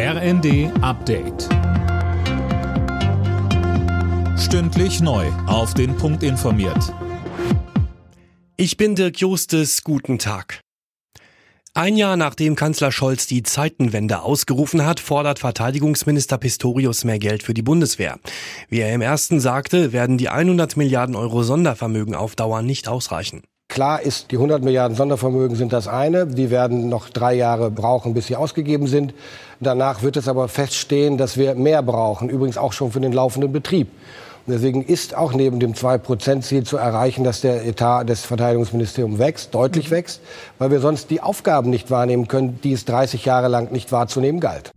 RND Update. Stündlich neu. Auf den Punkt informiert. Ich bin Dirk Justes. Guten Tag. Ein Jahr nachdem Kanzler Scholz die Zeitenwende ausgerufen hat, fordert Verteidigungsminister Pistorius mehr Geld für die Bundeswehr. Wie er im ersten sagte, werden die 100 Milliarden Euro Sondervermögen auf Dauer nicht ausreichen. Klar ist, die 100 Milliarden Sondervermögen sind das eine. Die werden noch drei Jahre brauchen, bis sie ausgegeben sind. Danach wird es aber feststehen, dass wir mehr brauchen, übrigens auch schon für den laufenden Betrieb. Und deswegen ist auch neben dem 2-Prozent-Ziel zu erreichen, dass der Etat des Verteidigungsministeriums wächst, deutlich wächst, weil wir sonst die Aufgaben nicht wahrnehmen können, die es 30 Jahre lang nicht wahrzunehmen galt.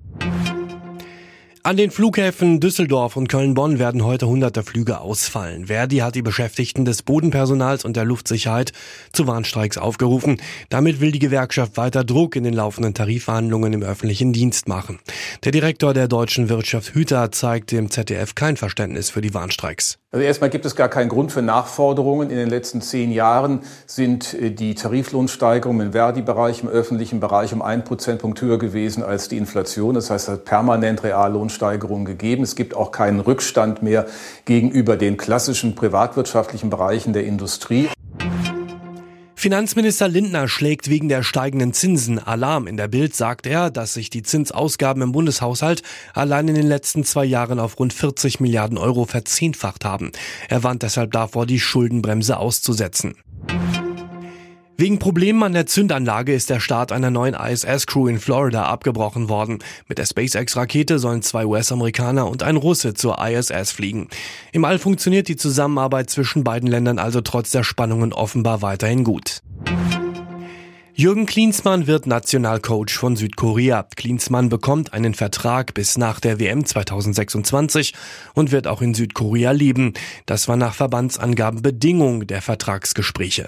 An den Flughäfen Düsseldorf und Köln-Bonn werden heute hunderte Flüge ausfallen. Verdi hat die Beschäftigten des Bodenpersonals und der Luftsicherheit zu Warnstreiks aufgerufen. Damit will die Gewerkschaft weiter Druck in den laufenden Tarifverhandlungen im öffentlichen Dienst machen. Der Direktor der deutschen Wirtschaft Hüter zeigt dem ZDF kein Verständnis für die Warnstreiks. Also erstmal gibt es gar keinen Grund für Nachforderungen. In den letzten zehn Jahren sind äh, die Tariflohnsteigerungen im Verdi-Bereich, im öffentlichen Bereich um ein Prozentpunkt höher gewesen als die Inflation. Das heißt, es hat permanent Reallohn Lohnsteigerungen gegeben. Es gibt auch keinen Rückstand mehr gegenüber den klassischen privatwirtschaftlichen Bereichen der Industrie. Finanzminister Lindner schlägt wegen der steigenden Zinsen Alarm. In der Bild sagt er, dass sich die Zinsausgaben im Bundeshaushalt allein in den letzten zwei Jahren auf rund 40 Milliarden Euro verzehnfacht haben. Er warnt deshalb davor, die Schuldenbremse auszusetzen. Wegen Problemen an der Zündanlage ist der Start einer neuen ISS-Crew in Florida abgebrochen worden. Mit der SpaceX-Rakete sollen zwei US-Amerikaner und ein Russe zur ISS fliegen. Im All funktioniert die Zusammenarbeit zwischen beiden Ländern also trotz der Spannungen offenbar weiterhin gut. Jürgen Klinsmann wird Nationalcoach von Südkorea. Klinsmann bekommt einen Vertrag bis nach der WM 2026 und wird auch in Südkorea leben. Das war nach Verbandsangaben Bedingung der Vertragsgespräche.